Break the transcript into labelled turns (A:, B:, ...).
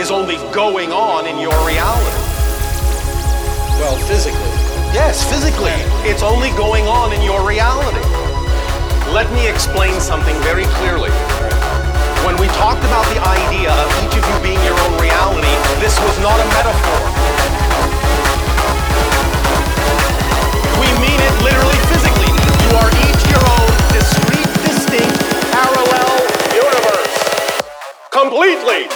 A: is only going on in your reality.
B: Well, physically.
A: Yes, physically. It's only going on in your reality. Let me explain something very clearly. When we talked about the idea of each of you being your own reality, this was not a metaphor. We mean it literally physically. You are each your own discrete, distinct, parallel universe. Completely.